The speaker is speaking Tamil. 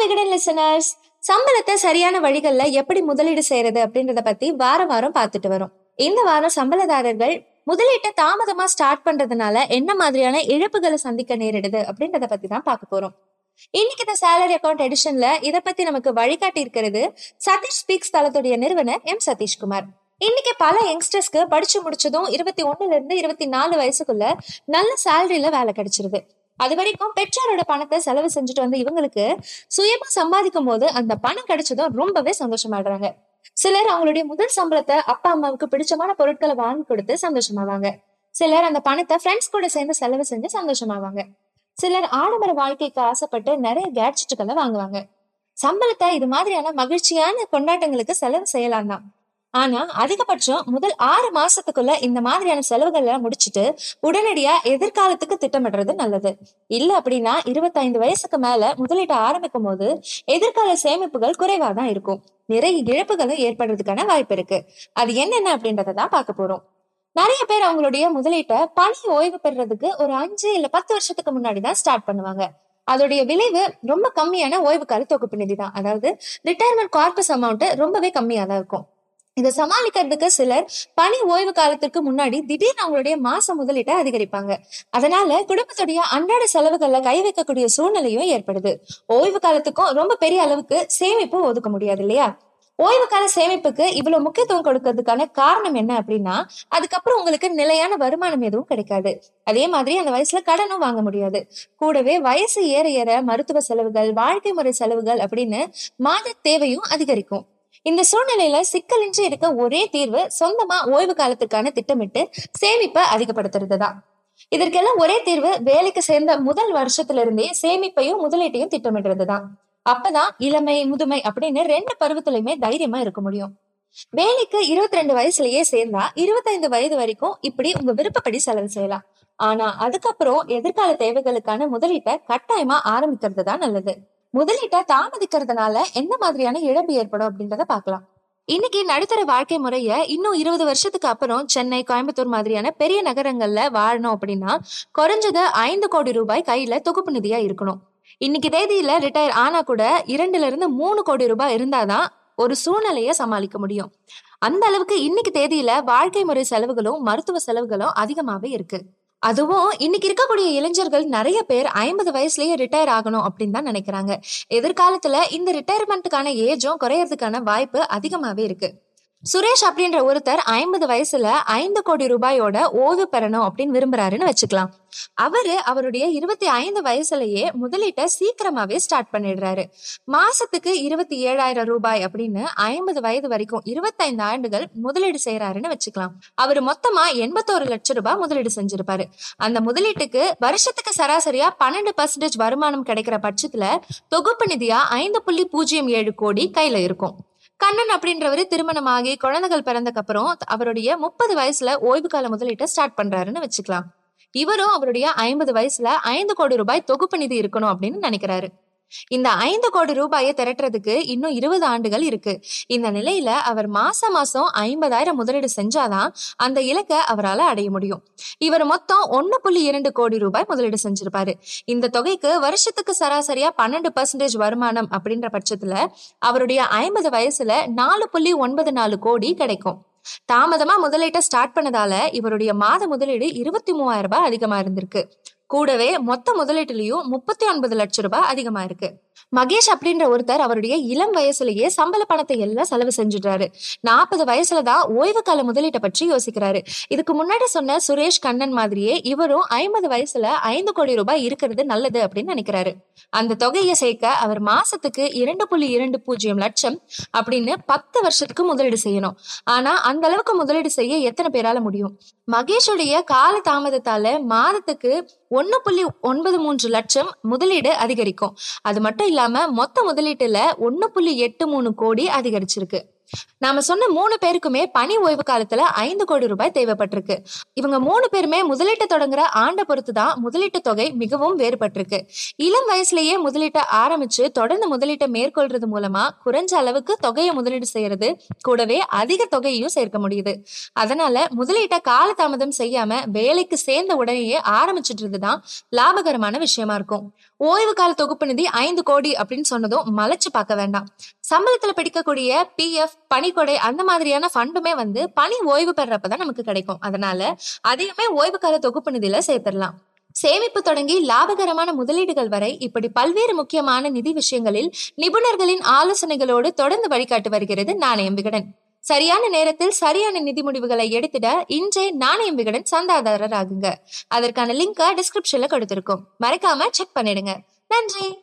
விகடன் லிசனர்ஸ் சம்பளத்தை சரியான வழிகள்ல எப்படி முதலீடு செய்யறது அப்படின்றத பத்தி வாரம் வாரம் பார்த்துட்டு வரோம். இந்த வாரம் சம்பளதாரர்கள் முதலீட்டை தாமதமா ஸ்டார்ட் பண்றதுனால என்ன மாதிரியான இழப்புகளை சந்திக்க நேரிடுது அப்படின்றத பத்தி தான் பார்க்க போறோம். இன்னைக்கு இந்த சேலரி அக்கௌண்ட் எடிஷன்ல இத பத்தி நமக்கு வழிகாட்டி இருக்கிறது சதீஷ் ஸ்பீக்ஸ் தளத்துடைய நிறுவனர் எம் சதீஷ்குமார். இன்னைக்கு பல யங்ஸ்டர்ஸ்க்கு படிச்சு முடிச்சதும் இருபத்தி ஒண்ணுல இருந்து இருபத்தி நாலு வயசுக்குள்ள நல்ல சேலரியில வேலை கிடைச்சிருது. அது வரைக்கும் பெற்றோரோட பணத்தை செலவு செஞ்சுட்டு வந்து இவங்களுக்கு சுயமா சம்பாதிக்கும் போது அந்த பணம் கிடைச்சதும் ரொம்பவே சந்தோஷமாடுறாங்க சிலர் அவங்களுடைய முதல் சம்பளத்தை அப்பா அம்மாவுக்கு பிடிச்சமான பொருட்களை வாங்கி கொடுத்து சந்தோஷமாவாங்க. சிலர் அந்த பணத்தை ஃப்ரெண்ட்ஸ் கூட சேர்ந்து செலவு செஞ்சு சந்தோஷமாவாங்க. சிலர் ஆடம்பர வாழ்க்கைக்கு ஆசைப்பட்டு நிறைய கேட்ஜெட்டுகளை வாங்குவாங்க. சம்பளத்தை இது மாதிரியான மகிழ்ச்சியான கொண்டாட்டங்களுக்கு செலவு செய்யலாம் தான் ஆனா அதிகபட்சம் முதல் ஆறு மாசத்துக்குள்ள இந்த மாதிரியான செலவுகள் எல்லாம் முடிச்சுட்டு உடனடியா எதிர்காலத்துக்கு திட்டமிடுறது நல்லது. இல்ல அப்படின்னா இருபத்தைந்து வயசுக்கு மேல முதலீட்டை ஆரம்பிக்கும் போது எதிர்கால சேமிப்புகள் குறைவா தான் இருக்கும். நிறைய இழப்புகளும் ஏற்படுறதுக்கான வாய்ப்பு இருக்கு. அது என்னென்ன அப்படின்றத தான் பார்க்க போறோம். நிறைய பேர் அவங்களுடைய முதலீட்டை பணி ஓய்வு பெறுறதுக்கு ஒரு அஞ்சு இல்ல பத்து வருஷத்துக்கு முன்னாடி தான் ஸ்டார்ட் பண்ணுவாங்க. அதோடைய விளைவு ரொம்ப கம்மியான ஓய்வு கால தொகுப்பு நிதி தான். அதாவது ரிட்டையர்மெண்ட் கார்பஸ் அமௌண்ட் ரொம்பவே கம்மியா தான் இருக்கும். இதை சமாளிக்கிறதுக்கு சிலர் பணி ஓய்வு காலத்திற்கு முன்னாடி திடீர்னு அவங்களுடைய மாச முதலீட்டை அதிகரிப்பாங்க. அதனால குடும்பத்துடைய அன்றாட செலவுகள்ல கை வைக்கக்கூடிய சூழ்நிலையும் ஏற்படுது. ஓய்வு காலத்துக்கும் ரொம்ப பெரிய அளவுக்கு சேமிப்பு ஒதுக்க முடியாது இல்லையா? ஓய்வு கால சேமிப்புக்கு இவ்வளவு முக்கியத்துவம் கொடுக்கறதுக்கான காரணம் என்ன அப்படின்னா அதுக்கப்புறம் உங்களுக்கு நிலையான வருமானம் எதுவும் கிடைக்காது. அதே மாதிரி அந்த வயசுல கடனும் வாங்க முடியாது. கூடவே வயசு ஏற ஏற மருத்துவ செலவுகள் வாழ்க்கை முறை செலவுகள் அப்படின்னு மாத தேவையும் அதிகரிக்கும். இந்த சூழ்நிலையில சிக்கலின்றி இருக்க ஒரே தீர்வு சொந்தமா ஓய்வு காலத்துக்கான திட்டமிட்டு சேமிப்பை அதிகப்படுத்துறது தான் இதற்கெல்லாம் ஒரே தீர்வு வேலைக்கு சேர்ந்த முதல் வருஷத்துல இருந்தே சேமிப்பையும் முதலீட்டையும் திட்டமிடுறது தான் அப்பதான் இளமை முதுமை அப்படின்னு ரெண்டு பருவத்திலுமே தைரியமா இருக்க முடியும். வேலைக்கு இருபத்தி ரெண்டு வயசுலயே சேர்ந்தா இருபத்தைந்து வயது வரைக்கும் இப்படி உங்க விருப்பப்படி செலவு செய்யலாம். ஆனா அதுக்கப்புறம் எதிர்கால தேவைகளுக்கான முதலீட்டை கட்டாயமா ஆரம்பிக்கிறது தான் நல்லது. முதலீட்டை தாமதிக்கிறதுனால என்ன மாதிரியான இழப்பு ஏற்படும் அப்படின்றத பார்க்கலாம். இன்னைக்கு நடுத்தர வாழ்க்கை முறைய இன்னும் இருபது வருஷத்துக்கு அப்புறம் சென்னை கோயம்புத்தூர் மாதிரியான பெரிய நகரங்கள்ல வாழணும் அப்படின்னா குறைஞ்சது ஐந்து கோடி ரூபாய் கையில தொகுப்பு நிதியா இருக்கணும். இன்னைக்கு தேதியில ரிட்டையர் ஆனா கூட இரண்டுல இருந்து மூணு கோடி ரூபாய் இருந்தாதான் ஒரு சூழ்நிலையை சமாளிக்க முடியும். அந்த அளவுக்கு இன்னைக்கு தேதியில வாழ்க்கை முறை செலவுகளும் மருத்துவ செலவுகளும் அதிகமாவே இருக்கு. அதுவும் இன்னைக்கு இருக்கக்கூடிய இளைஞர்கள் நிறைய பேர் ஐம்பது வயசுலயே ரிட்டையர் ஆகணும் அப்படின்னு தான் நினைக்கிறாங்க. எதிர்காலத்துல இந்த ரிட்டையர்மெண்ட்டுக்கான ஏஜும் குறையறதுக்கான வாய்ப்பு அதிகமாவே இருக்கு. சுரேஷ் அப்படின்ற ஒருத்தர் ஐம்பது வயசுல ஐந்து கோடி ரூபாயோட ஓய்வு பெறணும் அப்படின்னு விரும்புறாருன்னு வச்சுக்கலாம். அவரு அவருடைய இருபத்தி ஐந்து வயசுலயே முதலீட்டை சீக்கிரமாவே ஸ்டார்ட் பண்ணிடுறாரு. மாசத்துக்கு இருபத்தி ஏழாயிரம் ரூபாய் அப்படின்னு ஐம்பது வயது வரைக்கும் இருபத்தைந்து ஆண்டுகள் முதலீடு செய்யறாருன்னு வச்சுக்கலாம். அவர் மொத்தமா எண்பத்தோரு லட்சம் ரூபாய் முதலீடு செஞ்சிருப்பாரு. அந்த முதலீட்டுக்கு வருஷத்துக்கு சராசரியா பன்னெண்டு பர்சன்டேஜ் வருமானம் கிடைக்கிற பட்சத்துல தொகுப்பு நிதியா ஐந்து புள்ளி பூஜ்ஜியம் ஏழு கோடி கையில இருக்கும். கண்ணன் அப்படின்றவரு திருமணமாகி குழந்தைகள் பிறந்தக்கு அப்புறம் அவருடைய முப்பது வயசுல ஓய்வு கால முதலீட்டை ஸ்டார்ட் பண்றாருன்னு வச்சுக்கலாம். இவரும் அவருடைய ஐம்பது வயசுல ஐந்து கோடி ரூபாய் தொகுப்பு நிதி இருக்கணும் அப்படின்னு நினைக்கிறாரு. இந்த ஐந்து கோடி ரூபாயை திரட்டுறதுக்கு இன்னும் இருபது ஆண்டுகள் இருக்கு. இந்த நிலையில அவர் மாசம் மாசம் ஐம்பதாயிரம் முதலீடு செஞ்சாதான் அந்த இலக்கை அவரால் அடைய முடியும். இவர் மொத்தம் ஒன்னு புள்ளி இரண்டு கோடி ரூபாய் முதலீடு செஞ்சிருப்பாரு. இந்த தொகைக்கு வருஷத்துக்கு சராசரியா பன்னெண்டு பர்சன்டேஜ் வருமானம் அப்படின்ற பட்சத்துல அவருடைய ஐம்பது வயசுல நாலு புள்ளி ஒன்பது நாலு கோடி கிடைக்கும். தாமதமா முதலீட்டை ஸ்டார்ட் பண்ணதால இவருடைய மாத முதலீடு இருபத்தி மூவாயிரம் ரூபாய் அதிகமா இருந்திருக்கு. கூடவே மொத்த முதலீட்டுலயும் முப்பத்தி ஒன்பது லட்சம் ரூபாய் அதிகமா இருக்கு மகேஷ் அப்படின்ற ஒருத்தர் அவருடைய இளம் வயசுலயே சம்பள பணத்தை எல்லாம் செலவு செஞ்சுட்டாரு. நாற்பது வயசுலதான் ஓய்வு கால முதலீட்டை பற்றி யோசிக்கிறாரு. இதுக்கு முன்னாடி சொன்ன சுரேஷ் கண்ணன் மாதிரியே இவரும் ஐம்பது வயசுல ஐந்து கோடி ரூபாய் இருக்கிறது நல்லது அப்படின்னு நினைக்கிறாரு. அந்த தொகையை சேர்க்க அவர் மாசத்துக்கு இரண்டு புள்ளி இரண்டு பூஜ்ஜியம் லட்சம் அப்படின்னு பத்து வருஷத்துக்கு முதலீடு செய்யணும். ஆனா அந்த அளவுக்கு முதலீடு செய்ய எத்தனை பேரால முடியும்? மகேஷுடைய கால தாமதத்தால மாதத்துக்கு ஒன்னு புள்ளி ஒன்பது மூன்று லட்சம் முதலீடு அதிகரிக்கும். அது மட்டும் இல்லாம மொத்த முதலீட்டுல ஒன்னு புள்ளி எட்டு மூணு கோடி அதிகரிச்சிருக்கு. நாம சொன்ன மூணு பேருக்குமே பணி ஓய்வு காலத்துல ஐந்து கோடி ரூபாய் தேவைப்பட்டிருக்கு. இவங்க மூணு பேருமே முதலீட்டை தொடங்குற ஆண்டை பொறுத்து தான் முதலீட்டு தொகை மிகவும் வேறுபட்டிருக்கு. இளம் வயசுலயே முதலீட்டை ஆரம்பிச்சு தொடர்ந்து முதலீட்டை மேற்கொள்றது மூலமா குறைஞ்ச அளவுக்கு தொகையை முதலீடு செய்யறது கூடவே அதிக தொகையையும் சேர்க்க முடியுது. அதனால முதலீட்டை காலதாமதம் செய்யாம வேலைக்கு சேர்ந்த உடனேயே ஆரம்பிச்சிட்டு தான் லாபகரமான விஷயமா இருக்கும். ஓய்வு கால தொகுப்பு நிதி ஐந்து கோடி அப்படின்னு சொன்னதும் மலைச்சு பார்க்க வேண்டாம். சம்பளத்துல பிடிக்கக்கூடிய பிஎஃப் பணிக்கொடை அந்த மாதிரியான ஃபண்டுமே வந்து பணி ஓய்வு பெறப்பதான் நமக்கு கிடைக்கும். அதனால அதையுமே ஓய்வு தொகுப்பு நிதியில சேர்த்துடலாம். சேமிப்பு தொடங்கி லாபகரமான முதலீடுகள் வரை இப்படி பல்வேறு முக்கியமான நிதி விஷயங்களில் நிபுணர்களின் ஆலோசனைகளோடு தொடர்ந்து வழிகாட்டு வருகிறது நாணயம் விகடன் சரியான நேரத்தில் சரியான நிதி முடிவுகளை எடுத்திட இன்றே நாணயம் விகடன் சந்தாதாரர் ஆகுங்க அதற்கான லிங்கை டிஸ்கிரிப்ஷன்ல கொடுத்திருக்கோம். மறக்காம செக் பண்ணிடுங்க. நன்றி!